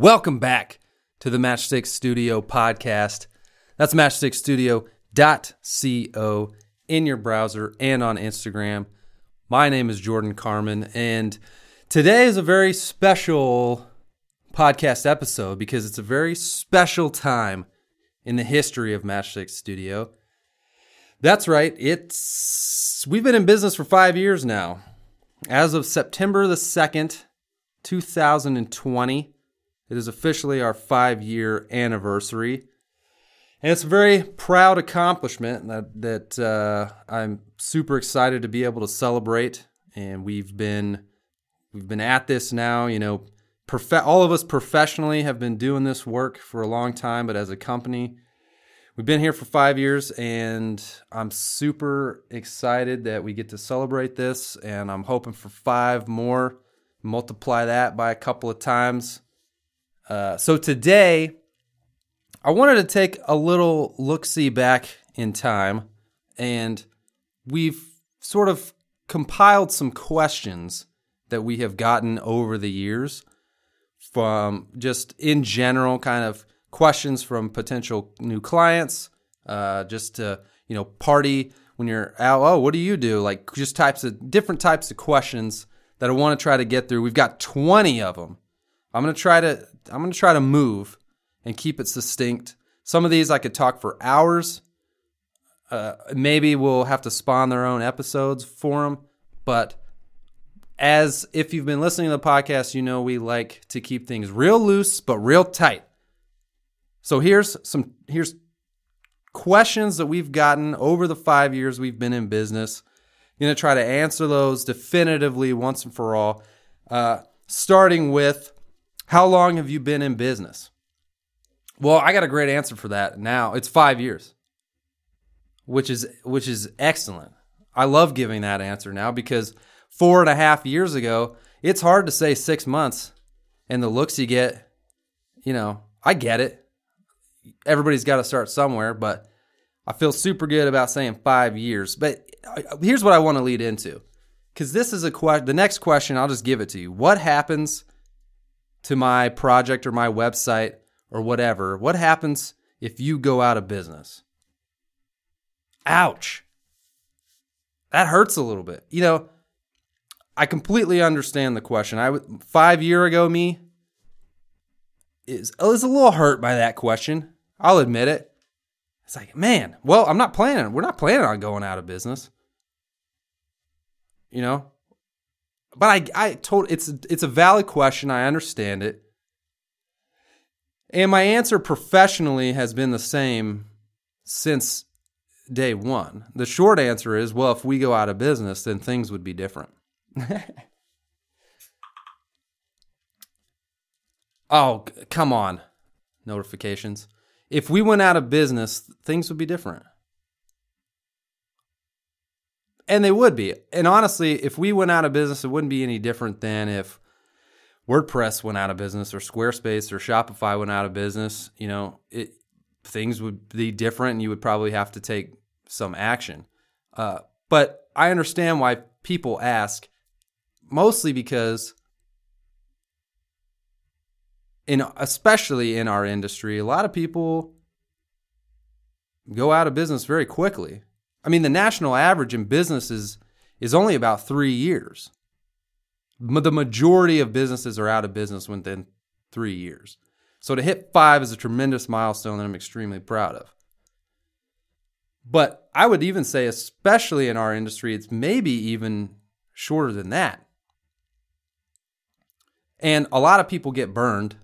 Welcome back to the Matchstick Studio podcast. That's matchstickstudio.co in your browser and on Instagram. My name is Jordan Carmen, and today is a very special podcast episode because it's a very special time in the history of Matchstick Studio. That's right, it's we've been in business for 5 years now. As of September the 2nd, 2020, it is officially our 5-year anniversary. And it's a very proud accomplishment that, that uh, I'm super excited to be able to celebrate. And we've been we've been at this now, you know, prof- all of us professionally have been doing this work for a long time, but as a company, we've been here for five years, and I'm super excited that we get to celebrate this. And I'm hoping for five more, multiply that by a couple of times. Uh, so today I wanted to take a little look see back in time, and we've sort of compiled some questions that we have gotten over the years from just in general kind of questions from potential new clients, uh, just to, you know, party when you're out. Oh, what do you do? Like just types of different types of questions that I want to try to get through. We've got 20 of them. I'm to try to, I'm to try to move and keep it succinct. Some of these I could talk for hours. Uh, maybe we'll have to spawn their own episodes for them. But as if you've been listening to the podcast, you know we like to keep things real loose but real tight. So here's some here's questions that we've gotten over the five years we've been in business. I'm gonna try to answer those definitively once and for all. Uh, starting with, how long have you been in business? Well, I got a great answer for that now. It's five years, which is which is excellent. I love giving that answer now because four and a half years ago, it's hard to say six months and the looks you get, you know, I get it. Everybody's got to start somewhere, but I feel super good about saying five years. But uh, here's what I want to lead into because this is a question. The next question, I'll just give it to you. What happens to my project or my website or whatever, what happens if you go out of business? Ouch. That hurts a little bit. You know, I completely understand the question. I would 5 year ago me is is a little hurt by that question. I'll admit it. It's like, man, well, I'm not planning. We're not planning on going out of business. You know? But I I told it's it's a valid question. I understand it. And my answer professionally has been the same since day one. The short answer is well, if we go out of business, then things would be different. oh, come on. Notifications. If we went out of business, things would be different. And they would be. And honestly, if we went out of business, it wouldn't be any different than if WordPress went out of business or Squarespace or Shopify went out of business, you know, it things would be different and you would probably have to take some action. Uh, but I understand why people ask, mostly because in especially in our industry, a lot of people go out of business very quickly. I mean, the national average in business is is only about three years the majority of businesses are out of business within three years. So to hit five is a tremendous milestone that I'm extremely proud of. But I would even say, especially in our industry, it's maybe even shorter than that. And a lot of people get burned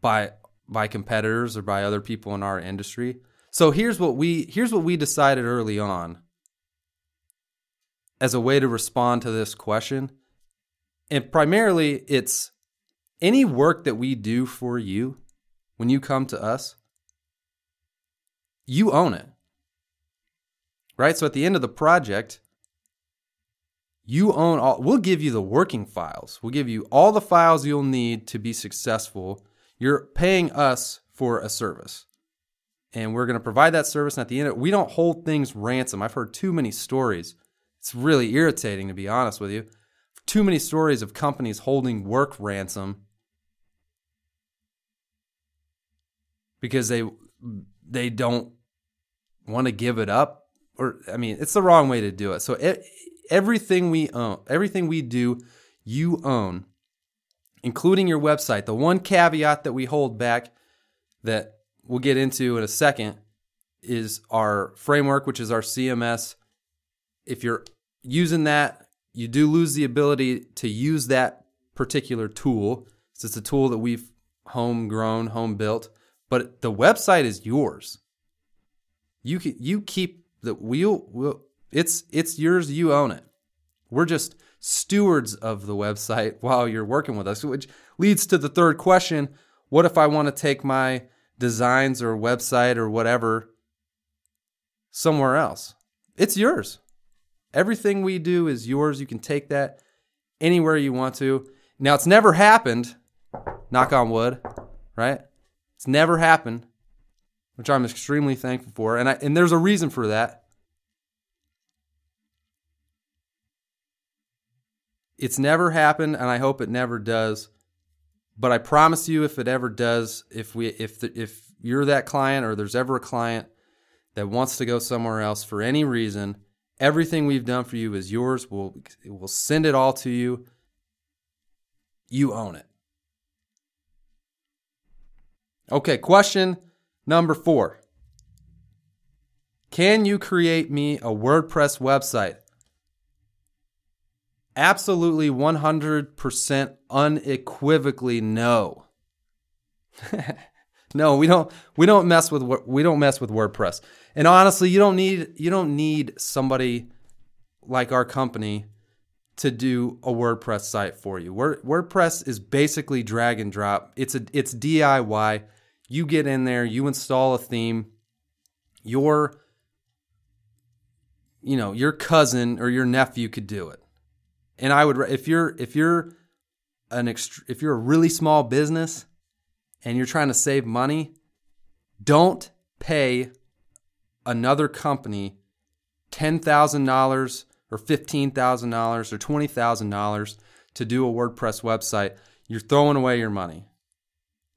by by competitors or by other people in our industry. So here's what we here's what we decided early on as a way to respond to this question. And primarily, it's any work that we do for you when you come to us, you own it. Right? So at the end of the project, you own all, we'll give you the working files. We'll give you all the files you'll need to be successful. You're paying us for a service and we're going to provide that service. And at the end, of it, we don't hold things ransom. I've heard too many stories. It's really irritating, to be honest with you. Too many stories of companies holding work ransom because they they don't want to give it up. Or I mean, it's the wrong way to do it. So it, everything we own, everything we do, you own, including your website. The one caveat that we hold back that we'll get into in a second is our framework, which is our CMS. If you're using that, you do lose the ability to use that particular tool. So it's a tool that we've homegrown, home built, but the website is yours. You can, you keep the wheel. We'll, it's it's yours. You own it. We're just stewards of the website while you're working with us, which leads to the third question: What if I want to take my designs or website or whatever somewhere else? It's yours. Everything we do is yours. You can take that anywhere you want to. Now, it's never happened, knock on wood, right? It's never happened, which I'm extremely thankful for. And, I, and there's a reason for that. It's never happened, and I hope it never does. But I promise you, if it ever does, if we, if the, if you're that client, or there's ever a client that wants to go somewhere else for any reason, everything we've done for you is yours. We'll we'll send it all to you. You own it. Okay, question number four. Can you create me a WordPress website? Absolutely 100% unequivocally no. no, we don't we don't mess with we don't mess with WordPress. And honestly, you don't need you don't need somebody like our company to do a WordPress site for you. WordPress is basically drag and drop. It's a it's DIY. You get in there, you install a theme. Your you know, your cousin or your nephew could do it. And I would if you're if you're an ext- if you're a really small business and you're trying to save money, don't pay another company $10,000 or $15,000 or $20,000 to do a WordPress website. You're throwing away your money.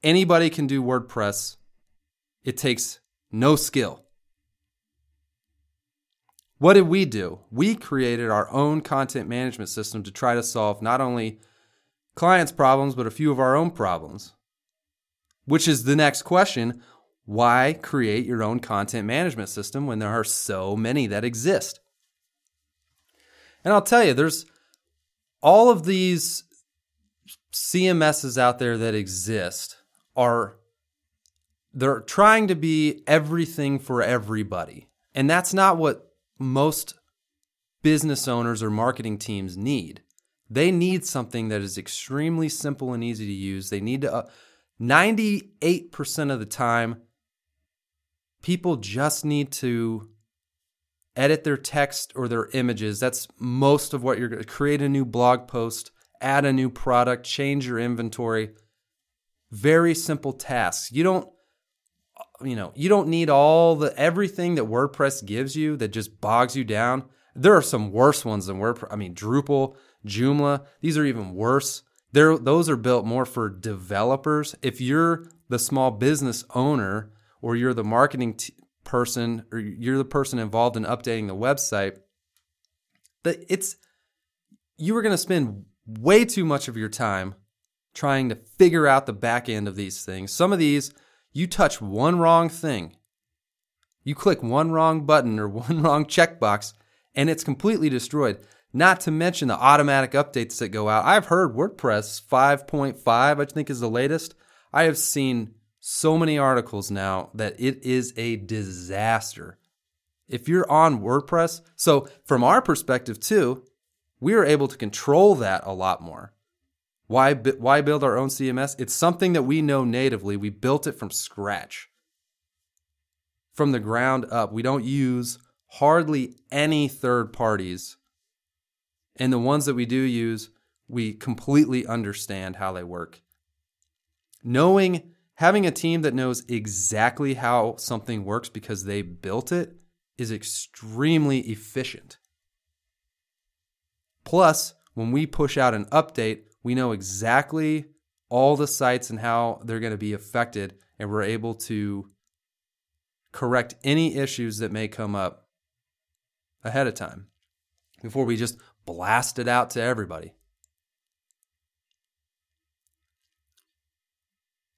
Anybody can do WordPress. It takes no skill. What did we do? We created our own content management system to try to solve not only clients' problems, but a few of our own problems. Which is the next question why create your own content management system when there are so many that exist? And I'll tell you, there's all of these CMSs out there that exist are they're trying to be everything for everybody. And that's not what most business owners or marketing teams need. They need something that is extremely simple and easy to use. They need to, uh, 98% of the time, people just need to edit their text or their images. That's most of what you're going to create a new blog post, add a new product, change your inventory. Very simple tasks. You don't you know, you don't need all the everything that WordPress gives you that just bogs you down. There are some worse ones than WordPress. I mean, Drupal, Joomla, these are even worse. They're, those are built more for developers. If you're the small business owner or you're the marketing t- person or you're the person involved in updating the website, that it's you are going to spend way too much of your time trying to figure out the back end of these things. Some of these you touch one wrong thing, you click one wrong button or one wrong checkbox, and it's completely destroyed. Not to mention the automatic updates that go out. I've heard WordPress 5.5, I think, is the latest. I have seen so many articles now that it is a disaster. If you're on WordPress, so from our perspective too, we are able to control that a lot more. Why, why build our own CMS? It's something that we know natively. We built it from scratch, from the ground up. We don't use hardly any third parties. And the ones that we do use, we completely understand how they work. Knowing, having a team that knows exactly how something works because they built it is extremely efficient. Plus, when we push out an update, we know exactly all the sites and how they're going to be affected, and we're able to correct any issues that may come up ahead of time before we just blast it out to everybody.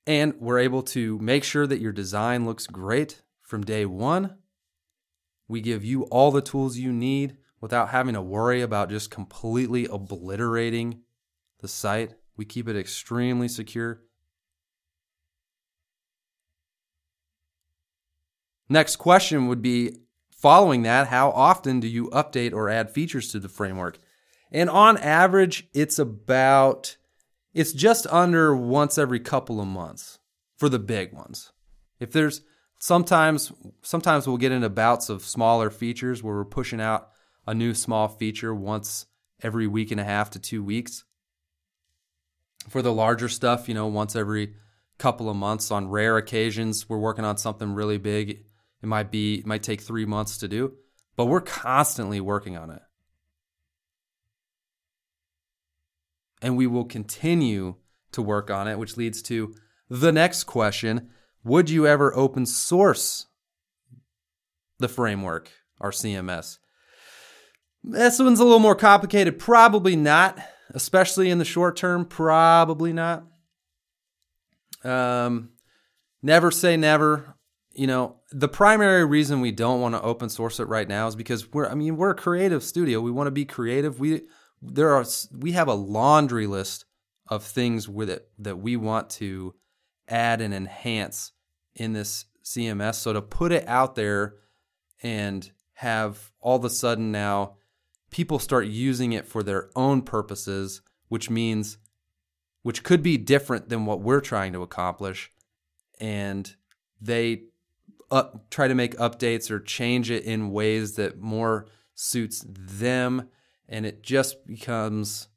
And we're able to make sure that your design looks great from day one. We give you all the tools you need without having to worry about just completely obliterating the site. We keep it extremely secure. Next question would be following that, how often do you update or add features to the framework? And on average, it's about it's just under once every couple of months for the big ones. If there's sometimes sometimes we'll get into bouts of smaller features where we're pushing out a new small feature once every week and a half to 2 weeks. For the larger stuff, you know, once every couple of months on rare occasions we're working on something really big it might be it might take 3 months to do, but we're constantly working on it. And we will continue to work on it, which leads to the next question, would you ever open source the framework, our CMS? This one's a little more complicated. Probably not, especially in the short term. Probably not. Um, never say never you know, the primary reason we don't want to open source it right now is because we're I mean, we're a creative studio. We want to be creative. We there are we have a laundry list of things with it that we want to add and enhance in this CMS. So to put it out there and have all of a sudden now people start using it for their own purposes, which means which could be different than what we're trying to accomplish and they up, try to make updates or change it in ways that more suits them, and it just becomes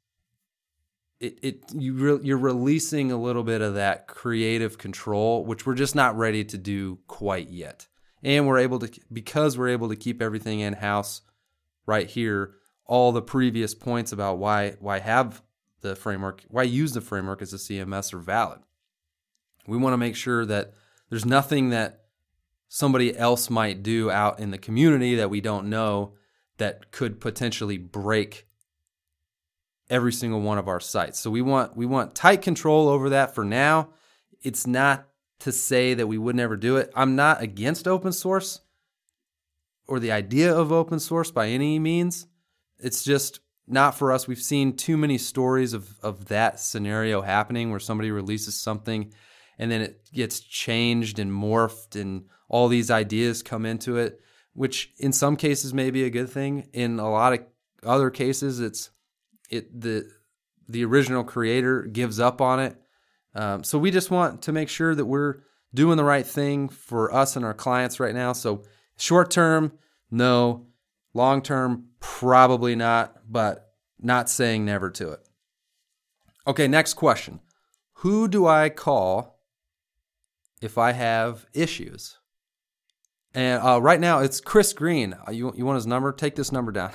it, it you re, you're releasing a little bit of that creative control, which we're just not ready to do quite yet. And we're able to because we're able to keep everything in house right here. All the previous points about why why have the framework, why use the framework as a CMS are valid. We want to make sure that there's nothing that somebody else might do out in the community that we don't know that could potentially break every single one of our sites. So we want we want tight control over that for now. It's not to say that we would never do it. I'm not against open source or the idea of open source by any means. It's just not for us. We've seen too many stories of, of that scenario happening where somebody releases something and then it gets changed and morphed and all these ideas come into it, which in some cases may be a good thing. In a lot of other cases, it's it the the original creator gives up on it. Um, so we just want to make sure that we're doing the right thing for us and our clients right now. So short term, no. Long term, probably not, but not saying never to it. Okay, next question. Who do I call if I have issues? And uh, right now it's Chris Green. Uh, you you want his number? Take this number down.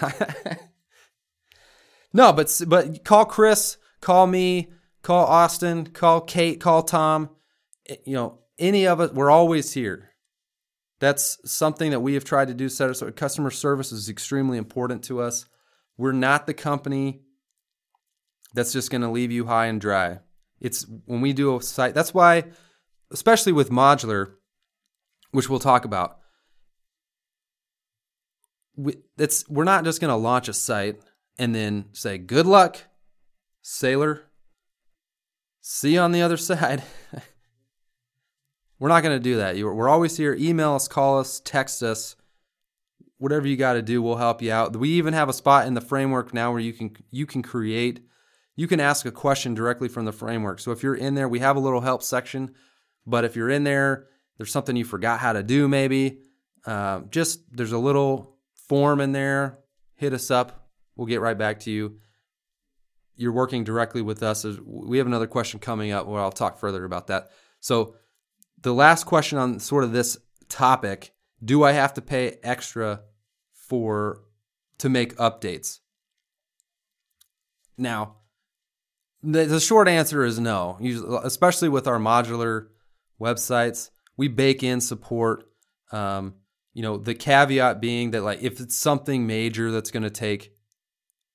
no, but but call Chris, call me, call Austin, call Kate, call Tom. You know, any of us. We're always here. That's something that we have tried to do. Set us. Customer service is extremely important to us. We're not the company that's just going to leave you high and dry. It's when we do a site. That's why, especially with modular, which we'll talk about we, it's we're not just going to launch a site and then say good luck sailor see you on the other side we're not going to do that. We're always here. Email us call us text us. Whatever you got to do we'll help you out. We even have a spot in the framework now where you can you can create. You can ask a question directly from the framework. So if you're in there we have a little help section. But if you're in there there's something you forgot how to do maybe. Uh, just there's a little form in there, hit us up. We'll get right back to you. You're working directly with us. We have another question coming up where I'll talk further about that. So, the last question on sort of this topic do I have to pay extra for to make updates? Now, The, the short answer is no. Especially with our modular websites, we bake in support. Um, you know, the caveat being that like if it's something major that's going to take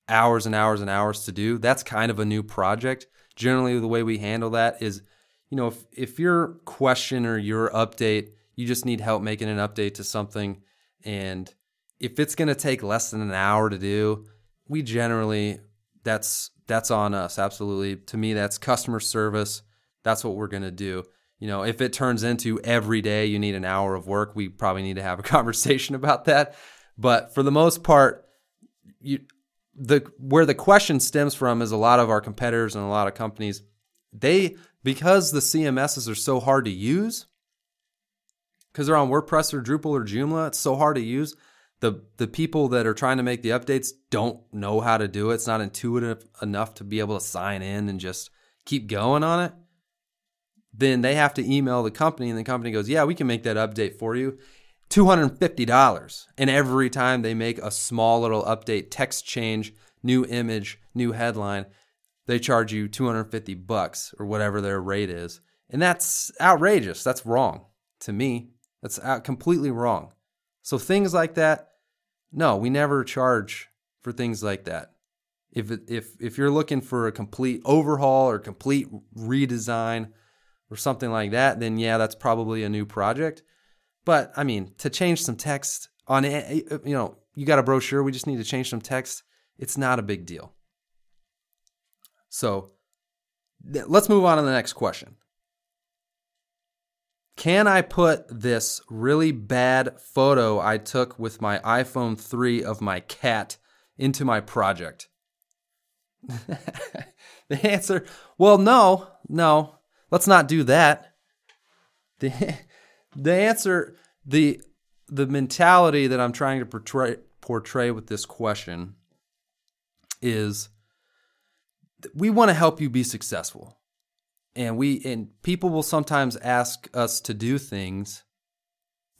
hours and hours and hours to do, that's kind of a new project. Generally, the way we handle that is, you know, if if your question or your update, you just need help making an update to something, and if it's going to take less than an hour to do, we generally that's that's on us. Absolutely. To me, that's customer service. That's what we're going to do. You know, if it turns into every day you need an hour of work, we probably need to have a conversation about that. But for the most part, you the where the question stems from is a lot of our competitors and a lot of companies they because the CMSs are so hard to use because they're on WordPress or Drupal or Joomla, it's so hard to use the the people that are trying to make the updates don't know how to do it. It's not intuitive enough to be able to sign in and just keep going on it. Then they have to email the company, and the company goes, "Yeah, we can make that update for you." $250. And every time they make a small little update, text change, new image, new headline, they charge you 250 bucks or whatever their rate is. And that's outrageous. That's wrong to me. That's completely wrong. So things like that, no, we never charge for things like that. If if if you're looking for a complete overhaul or complete redesign or something like that, then yeah, that's probably a new project. But I mean, to change some text on you know, you got a brochure, we just need to change some text. It's not a big deal. So let's move on to the next question. Can I put this really bad photo I took with my iPhone 3 of my cat into my project? the answer, well, no, no, let's not do that. The, the answer, the, the mentality that I'm trying to portray, portray with this question is we want to help you be successful. And we and people will sometimes ask us to do things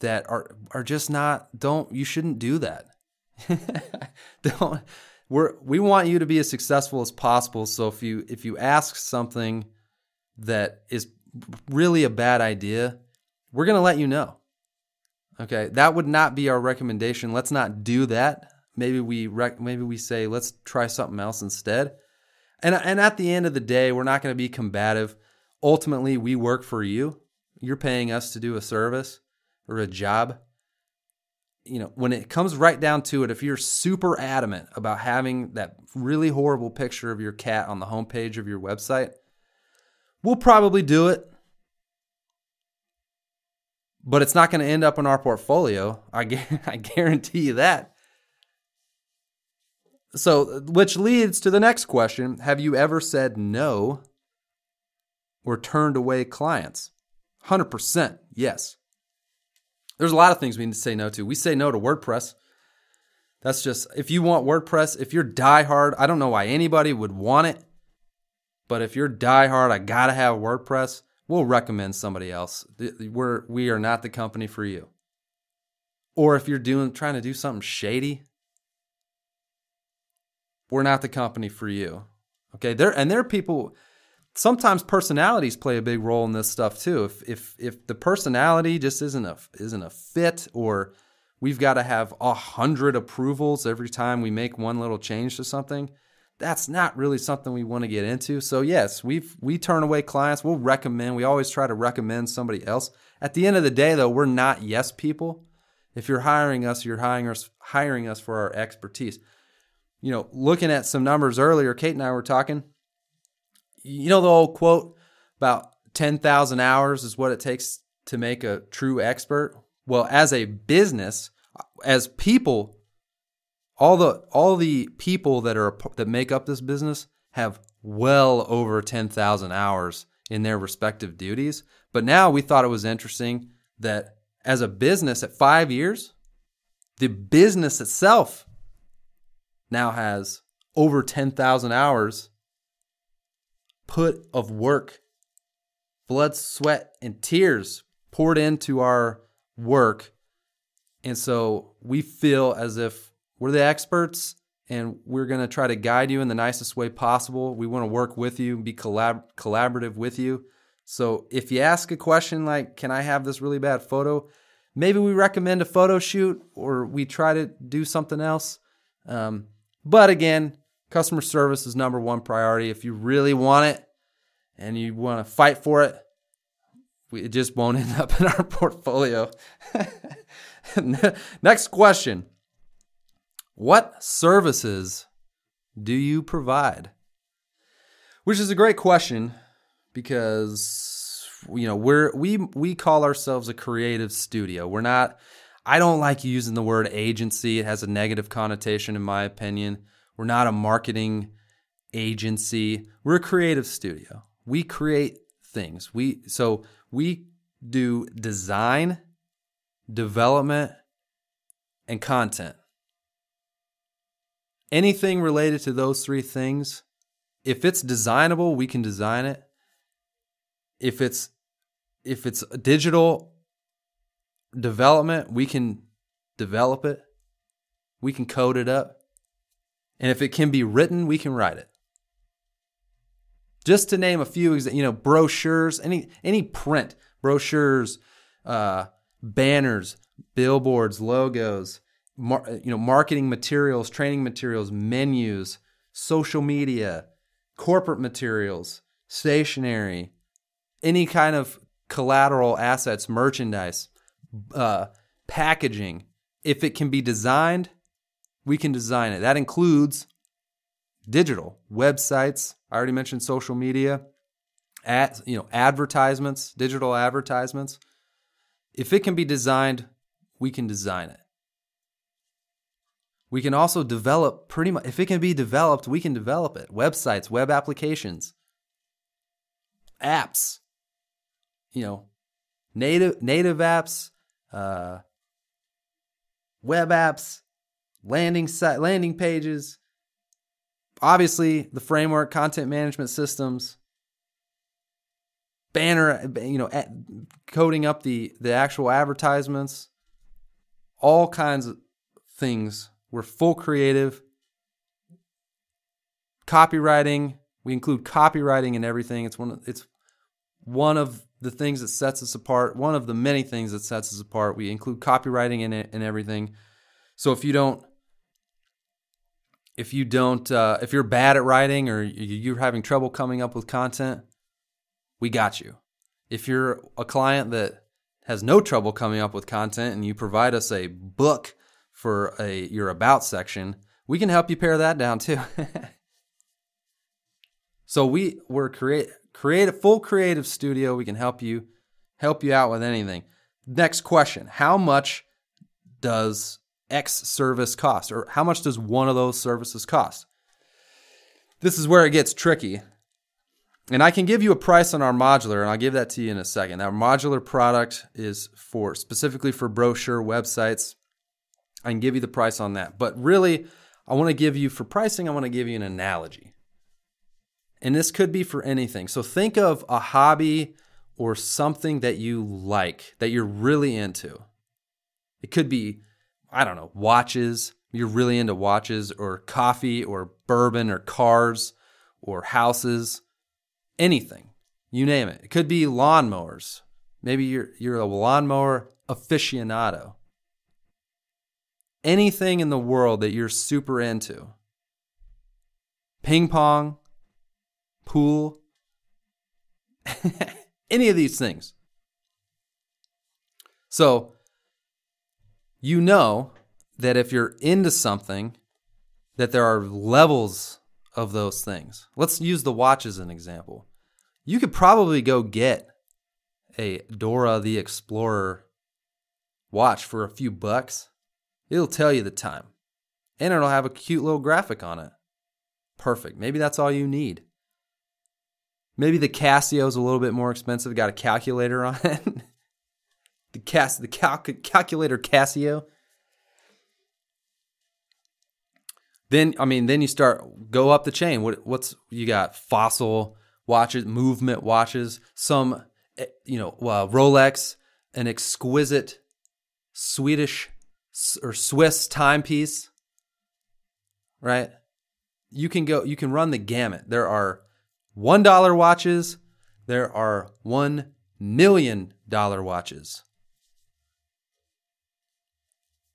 that are are just not don't you shouldn't do that. Don't we're we want you to be as successful as possible. So if you if you ask something that is really a bad idea we're going to let you know. Okay that would not be our recommendation. Let's not do that. Maybe we rec- maybe we say let's try something else instead and and at the end of the day we're not going to be combative ultimately we work for you. You're paying us to do a service or a job. You know, when it comes right down to it, if you're super adamant about having that really horrible picture of your cat on the homepage of your website, we'll probably do it. But it's not going to end up in our portfolio. I, I guarantee you that. So, which leads to the next question Have you ever said no or turned away clients? 100% yes. There's a lot of things we need to say no to. We say no to WordPress. That's just, if you want WordPress, if you're diehard, I don't know why anybody would want it, but if you're diehard, I gotta have WordPress, we'll recommend somebody else. We're, we are not the company for you. Or if you're doing, trying to do something shady, we're not the company for you. Okay. There, and there are people, sometimes personalities play a big role in this stuff too. If if if the personality just isn't a isn't a fit, or we've got to have a hundred approvals every time we make one little change to something, that's not really something we want to get into. So yes, we've we turn away clients. We'll recommend. We always try to recommend somebody else. At the end of the day, though, we're not yes people. If you're hiring us, you're hiring us hiring us for our expertise. You know, looking at some numbers earlier, Kate and I were talking you know the old quote about 10,000 hours is what it takes to make a true expert? Well, as a business, as people, all the all the people that are that make up this business have well over 10,000 hours in their respective duties. But now we thought it was interesting that as a business at 5 years, the business itself now has over 10,000 hours put of work, blood, sweat, and tears poured into our work. And so we feel as if we're the experts and we're going to try to guide you in the nicest way possible. We want to work with you, be collab- collaborative with you. So if you ask a question like, Can I have this really bad photo? Maybe we recommend a photo shoot or we try to do something else. Um, but again, customer service is number one priority. If you really want it and you want to fight for it, it just won't end up in our portfolio. Next question What services do you provide? Which is a great question because you know we're we we call ourselves a creative studio. We're not I don't like using the word agency. It has a negative connotation in my opinion. We're not a marketing agency. We're a creative studio. We create things. We so we do design, development, and content. Anything related to those three things, if it's designable, we can design it. If it's if it's digital development, we can develop it. We can code it up. And if it can be written, we can write it. Just to name a few, you know, brochures, any any print, brochures, uh, banners, billboards, logos, mar- you know, marketing materials, training materials, menus, social media, corporate materials, stationery, any kind of collateral assets, merchandise, uh, packaging. If it can be designed, we can design it. That includes digital websites. I already mentioned social media, at you know advertisements, digital advertisements. If it can be designed, we can design it. We can also develop pretty much if it can be developed, we can develop it. Websites, web applications, apps. You know, native native apps, uh, web apps, landing site landing pages, obviously the framework, content management systems, banner, you know, coding up the the actual advertisements, all kinds of things. We're full creative. Copywriting, we include copywriting in everything. It's one of, it's one of the things that sets us apart. One of the many things that sets us apart. We include copywriting in it and everything. So if you don't if you don't uh, if you're bad at writing or you're having trouble coming up with content we got you if you're a client that has no trouble coming up with content and you provide us a book for a your about section we can help you pare that down too so we were create create a full creative studio we can help you help you out with anything next question how much does X service cost? Or how much does one of those services cost? This is where it gets tricky. And I can give you a price on our modular, and I'll give that to you in a second. Our modular product is for specifically for brochure websites. I can give you the price on that. But really, I want to give you for pricing, I want to give you an analogy. And this could be for anything. So think of a hobby or something that you like, that you're really into. It could be I don't know, watches, you're really into watches or coffee or bourbon or cars or houses, anything. You name it. It could be lawnmowers. Maybe you're you're a lawnmower aficionado. Anything in the world that you're super into. Ping pong, pool, any of these things. So, you know that if you're into something, that there are levels of those things. Let's use the watch as an example. You could probably go get a Dora the Explorer watch for a few bucks. It'll tell you the time. And it'll have a cute little graphic on it. Perfect. Maybe that's all you need. Maybe the Casio's a little bit more expensive, got a calculator on it. the Cas the cal- calculator Casio. Then I mean, then you start go up the chain. What what's you got? Fossil watches, movement watches, some eh, you know uh, Rolex, an exquisite Swedish or Swiss timepiece, right? You can go you can run the gamut. There are $1 watches, there are 1 million dollar watches.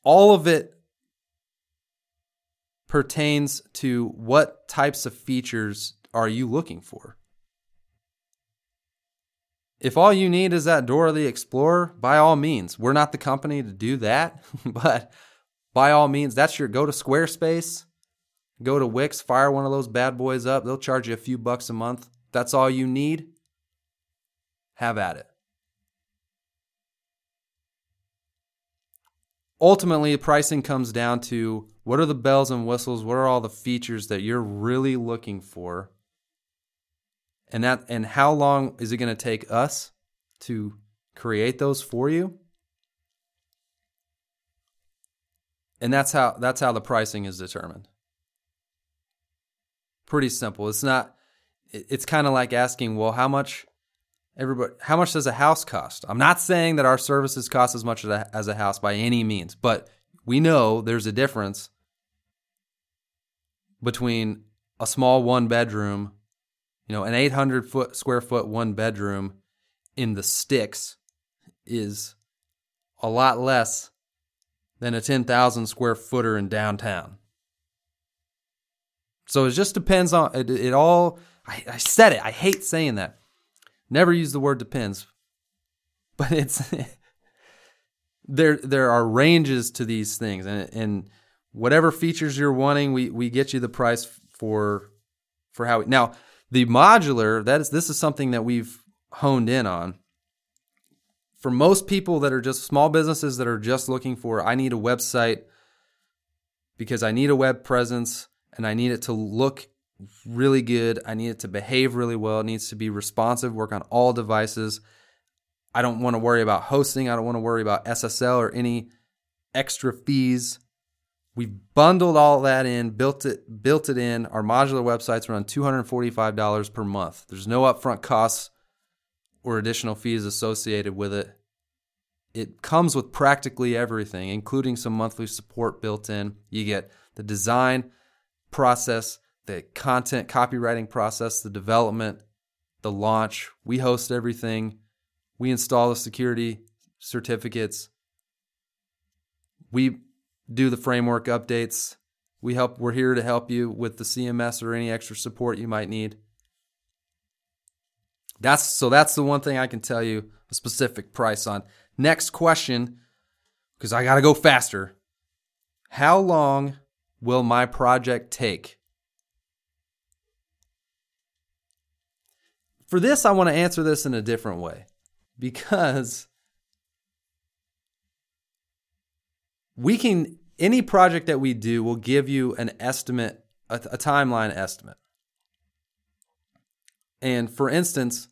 All of it pertains to what types of features are you looking for? If all you need is that Dora the Explorer, by all means, we're not the company to do that, but by all means, that's your go to Squarespace, go to Wix, fire one of those bad boys up. They'll charge you a few bucks a month. That's all you need. Have at it. Ultimately, pricing comes down to what are the bells and whistles, what are all the features that you're really looking for and that and how long is it going to take us to create those for you and that's how that's how the pricing is determined pretty simple it's not it's kind of like asking well how much everybody how much does a house cost i'm not saying that our services cost as much as a, as a house by any means but we know there's a difference between a small one bedroom you know, an 800 foot square foot one bedroom in the sticks is a lot less than a 10,000 square footer in downtown. So it just depends on it, it all. I, I, said it. I hate saying that. Never use the word depends, but it's there. There are ranges to these things, and and whatever features you're wanting, we we get you the price for for how we, now the modular, that is this is something that we've honed in on. For most people that are just small businesses that are just looking for I need a website because I need a web presence and I need it to look really good. I need it to behave really well. It needs to be responsive, work on all devices. I don't want to worry about hosting. I don't want to worry about SSL or any extra fees. We've bundled all that in, built it, built it in. Our modular websites run $245 per month. There's no upfront costs or additional fees associated with it. It comes with practically everything, including some monthly support built in. You get the design process, the content copywriting process, the development, the launch. We host everything. We install the security certificates. We do the framework updates. We help we're here to help you with the CMS or any extra support you might need. That's so that's the one thing I can tell you a specific price on. Next question because I got to go faster. How long will my project take? For this, I want to answer this in a different way because we can any project that we do will give you an estimate, a, a timeline estimate. And for instance,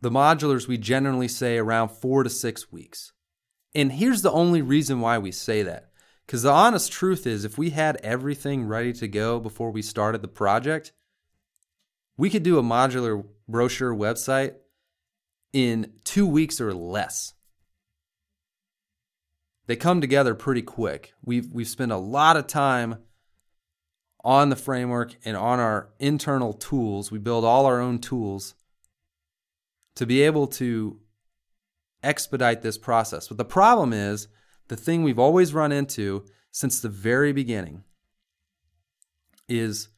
the modulars we generally say around four to six weeks. And here's the only reason why we say that. Because the honest truth is, if we had everything ready to go before we started the project, we could do a modular brochure website in two weeks or less they come together pretty quick. We've we've spent a lot of time on the framework and on our internal tools. We build all our own tools to be able to expedite this process. But the problem is the thing we've always run into since the very beginning is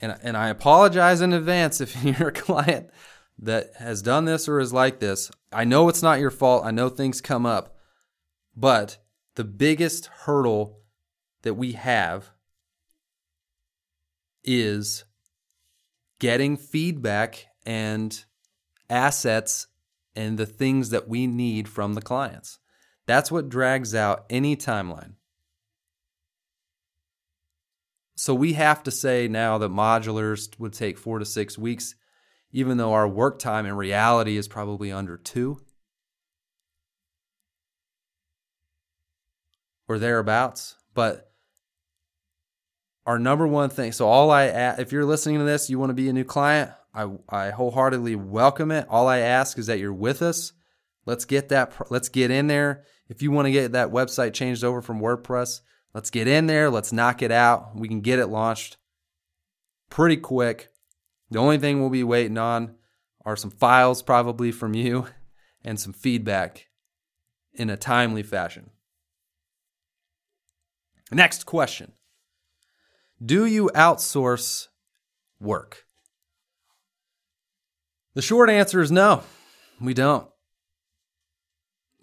and and I apologize in advance if you're a client that has done this or is like this. I know it's not your fault. I know things come up. But the biggest hurdle that we have is getting feedback and assets and the things that we need from the clients. That's what drags out any timeline. So we have to say now that modulars would take four to six weeks, even though our work time in reality is probably under two. or thereabouts. But our number one thing, so all I if you're listening to this, you want to be a new client, I I wholeheartedly welcome it. All I ask is that you're with us. Let's get that let's get in there. If you want to get that website changed over from WordPress, Let's get in there. Let's knock it out. We can get it launched pretty quick. The only thing we'll be waiting on are some files, probably from you, and some feedback in a timely fashion. Next question Do you outsource work? The short answer is no, we don't.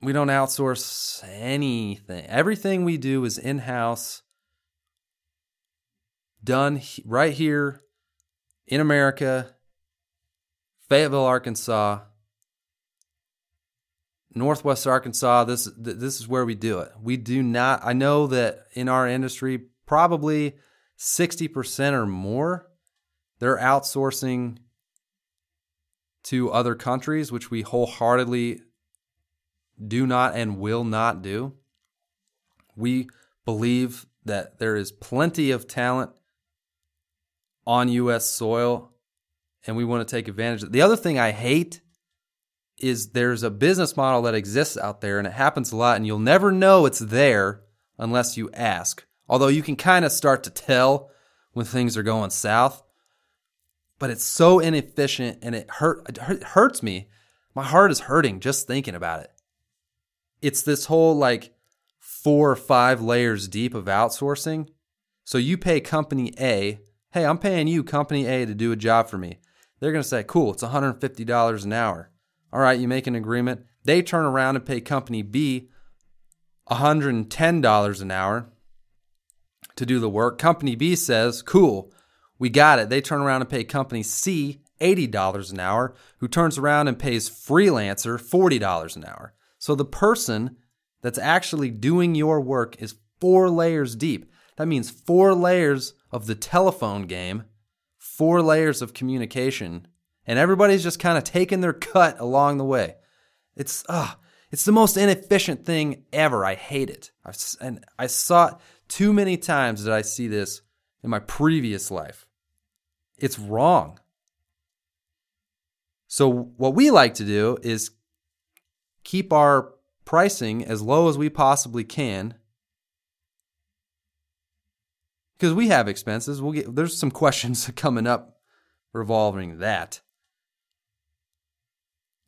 We don't outsource anything. Everything we do is in house, done right here in America, Fayetteville, Arkansas, Northwest Arkansas. This this is where we do it. We do not. I know that in our industry, probably sixty percent or more, they're outsourcing to other countries, which we wholeheartedly do not and will not do. We believe that there is plenty of talent on U.S. soil, and we want to take advantage of it. The other thing I hate is there's a business model that exists out there, and it happens a lot, and you'll never know it's there unless you ask. Although you can kind of start to tell when things are going south, but it's so inefficient and it hurt it hurts me. My heart is hurting just thinking about it it's this whole like four or five layers deep of outsourcing. So you pay company A, hey, I'm paying you, company A, to do a job for me. They're going to say, cool, it's $150 an hour. All right, you make an agreement. They turn around and pay company B $110 an hour to do the work. Company B says, cool, we got it. They turn around and pay company C $80 an hour, who turns around and pays freelancer $40 an hour. So the person that's actually doing your work is four layers deep. That means four layers of the telephone game, four layers of communication, and everybody's just kind of taking their cut along the way. It's uh, it's the most inefficient thing ever. I hate it. I've, and I saw it too many times that I see this in my previous life. It's wrong. So what we like to do is keep our pricing as low as we possibly can because we have expenses. We'll get there's some questions coming up revolving that.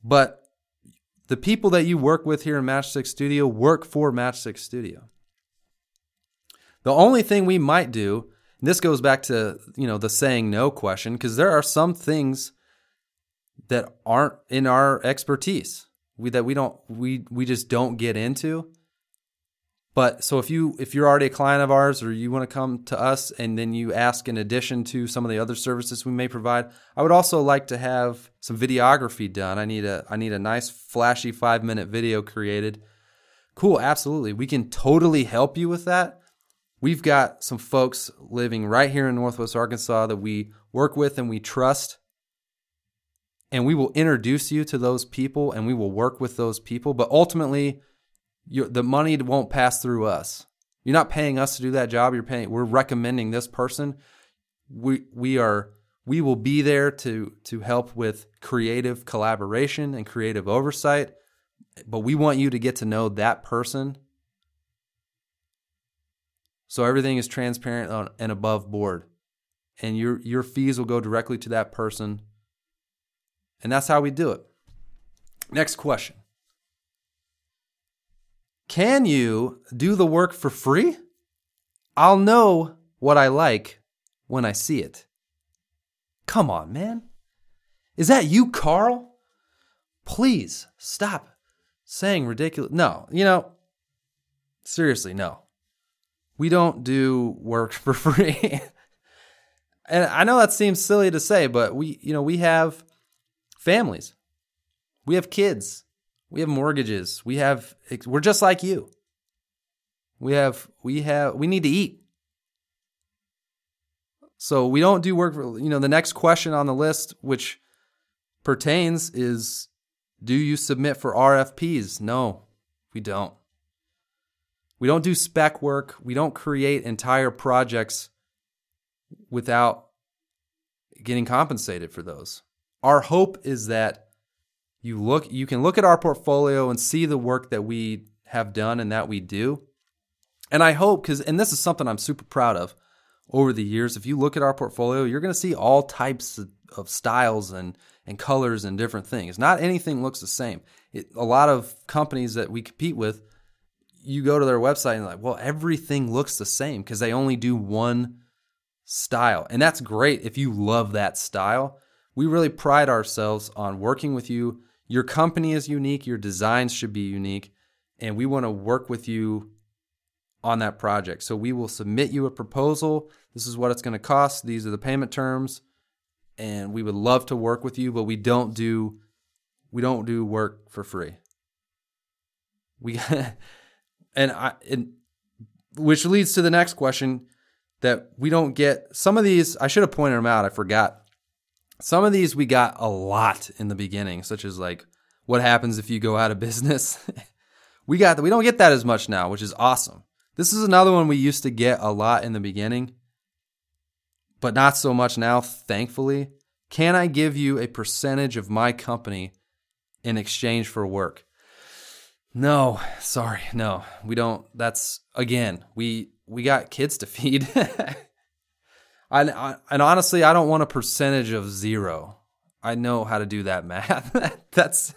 But the people that you work with here in Matchstick Studio work for Matchstick Studio. The only thing we might do, and this goes back to, you know, the saying no question because there are some things that aren't in our expertise we that we don't we we just don't get into. But so if you if you're already a client of ours or you want to come to us and then you ask in addition to some of the other services we may provide, I would also like to have some videography done. I need a I need a nice flashy 5-minute video created. Cool, absolutely. We can totally help you with that. We've got some folks living right here in Northwest Arkansas that we work with and we trust and we will introduce you to those people and we will work with those people. But ultimately, the money won't pass through us. You're not paying us to do that job. You're paying. We're recommending this person. We we are we will be there to to help with creative collaboration and creative oversight. But we want you to get to know that person. So everything is transparent and above board. And your your fees will go directly to that person and that's how we do it. Next question Can you do the work for free? I'll know what I like when I see it. Come on, man. Is that you, Carl? Please stop saying ridiculous. No, you know, seriously, no. We don't do work for free. and I know that seems silly to say, but we, you know, we have families. We have kids. We have mortgages. We have we're just like you. We have we have we need to eat. So we don't do work for, you know the next question on the list which pertains is do you submit for RFPs? No, we don't. We don't do spec work. We don't create entire projects without getting compensated for those. Our hope is that you look you can look at our portfolio and see the work that we have done and that we do And I hope, because, and this is something I'm super proud of over the years. If you look at our portfolio, you're going to see all types of, of styles and, and colors and different things. Not anything looks the same. It, a lot of companies that we compete with, you go to their website and like, well, everything looks the same because they only do one style. And that's great if you love that style. We really pride ourselves on working with you. Your company is unique, your designs should be unique, and we want to work with you on that project. So we will submit you a proposal. This is what it's going to cost. These are the payment terms. And we would love to work with you, but we don't do we don't do work for free. We and I and which leads to the next question that we don't get some of these I should have pointed them out, I forgot. Some of these we got a lot in the beginning, such as like what happens if you go out of business. we got we don't get that as much now, which is awesome. This is another one we used to get a lot in the beginning, but not so much now, thankfully. Can I give you a percentage of my company in exchange for work? No, sorry, no. We don't that's again, we we got kids to feed. I, I, and honestly, I don't want a percentage of 0. I know how to do that math. that's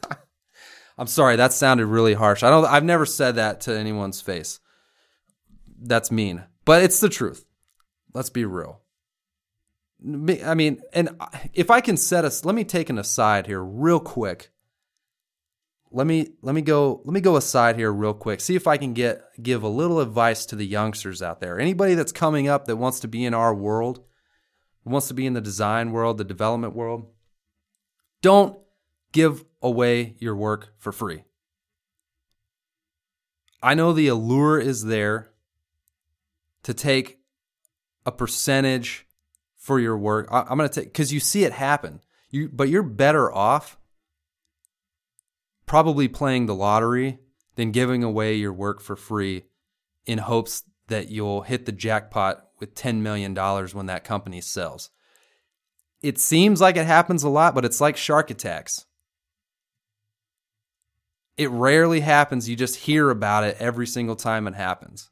I'm sorry, that sounded really harsh. I don't I've never said that to anyone's face that's mean, but it's the truth. Let's be real. I mean, and if I can set us, let me take an aside here real quick. Let me let me go let me go aside here real quick. See if I can get give a little advice to the youngsters out there. Anybody that's coming up that wants to be in our world, wants to be in the design world, the development world. Don't give away your work for free. I know the allure is there to take a percentage for your work. I, am going to take because you see it happen. You, but you're better off probably playing the lottery than giving away your work for free in hopes that you'll hit the jackpot with $10 million when that company sells. It seems like it happens a lot, but it's like shark attacks. It rarely happens. You just hear about it every single time it happens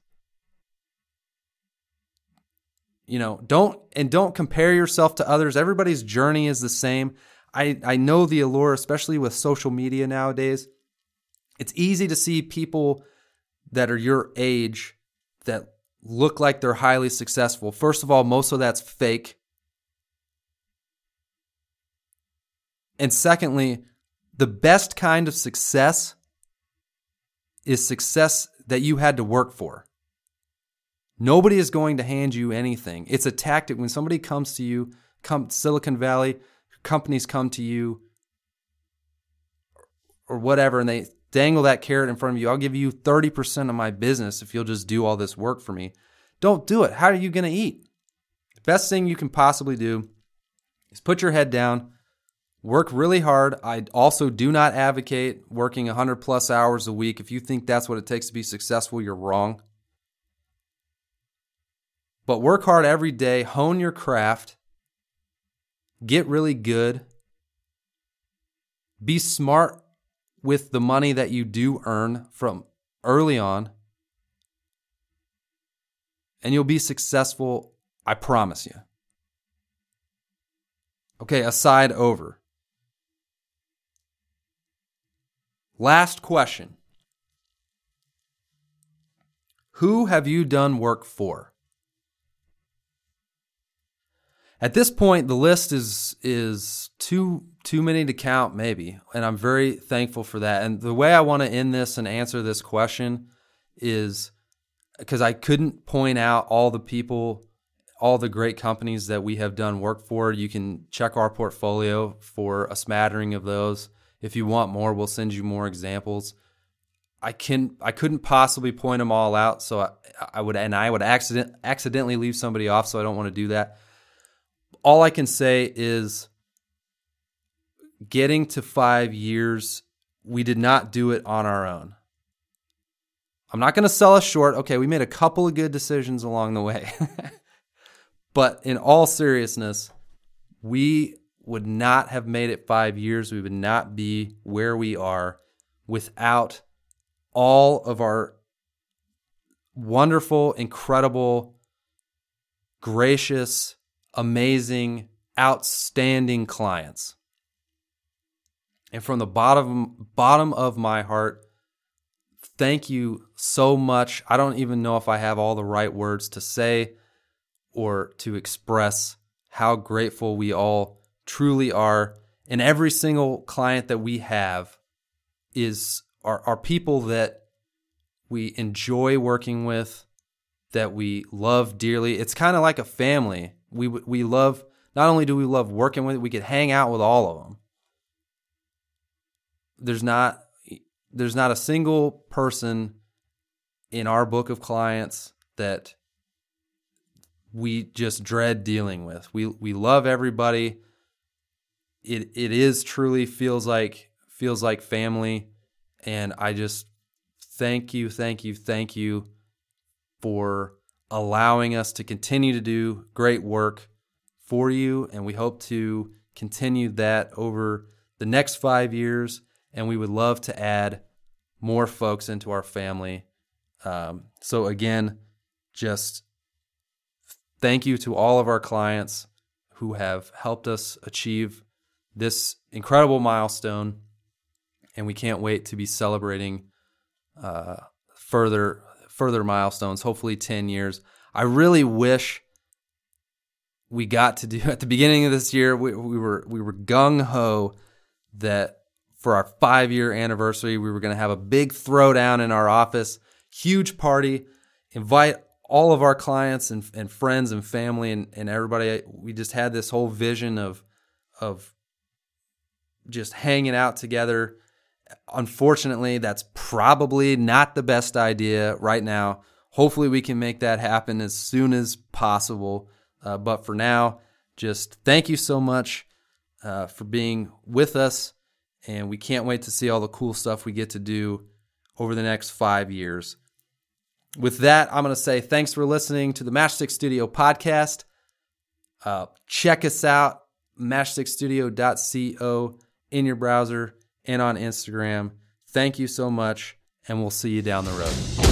you know don't and don't compare yourself to others everybody's journey is the same i i know the allure especially with social media nowadays. It's easy to see people that are your age that look like they're highly successful. First of all most of that's fake. And secondly the best kind of success is success that you had to work for. Nobody is going to hand you anything. It's a tactic. When somebody comes to you, come Silicon Valley, companies come to you or whatever and they dangle that carrot in front of you. I'll give you 30% of my business if you'll just do all this work for me. Don't do it. How are you going to eat? The best thing you can possibly do is put your head down, work really hard. I also do not advocate working 100 plus hours a week. If you think that's what it takes to be successful, you're wrong. But work hard every day, hone your craft, get really good, be smart with the money that you do earn from early on, and you'll be successful, I promise you. Okay, aside over. Last question Who have you done work for? At this point, the list is is too too many to count, maybe, and I'm very thankful for that. And the way I want to end this and answer this question is because I couldn't point out all the people, all the great companies that we have done work for. You can check our portfolio for a smattering of those. If you want more, we'll send you more examples. I can I couldn't possibly point them all out, so I, I would and I would accident accidentally leave somebody off, so I don't want to do that all I can say is getting to five years, we did not do it on our own. I'm not going to sell us short. Okay, we made a couple of good decisions along the way. but in all seriousness, we would not have made it five years. We would not be where we are without all of our wonderful, incredible, gracious, amazing, outstanding clients. And from the bottom bottom of my heart, thank you so much. I don't even know if I have all the right words to say or to express how grateful we all truly are. And every single client that we have is are, are people that we enjoy working with, that we love dearly. It's kind of like a family. We we love not only do we love working with, we could hang out with all of them. There's not there's not a single person in our book of clients that we just dread dealing with. We we love everybody. It it is truly feels like feels like family and I just thank you, thank you, thank you for allowing us to continue to do great work for you and we hope to continue that over the next 5 years and we would love to add more folks into our family. Um, so, again, just thank you to all of our clients who have helped us achieve this incredible milestone. And we can't wait to be celebrating uh, further further milestones, hopefully 10 years. I really wish we got to do at the beginning of this year we, we were we were gung ho that for our five year anniversary. We were going to have a big throwdown in our office, huge party, invite all of our clients and, and friends and family and, and everybody. We just had this whole vision of, of just hanging out together. Unfortunately, that's probably not the best idea right now. Hopefully, we can make that happen as soon as possible. Uh, but for now, just thank you so much uh, for being with us and we can't wait to see all the cool stuff we get to do over the next five years. With that, I'm going to say thanks for listening to the Matchstick Studio podcast. Uh, check us out, matchstickstudio.co in your browser and on Instagram. Thank you so much, and we'll see you down the road.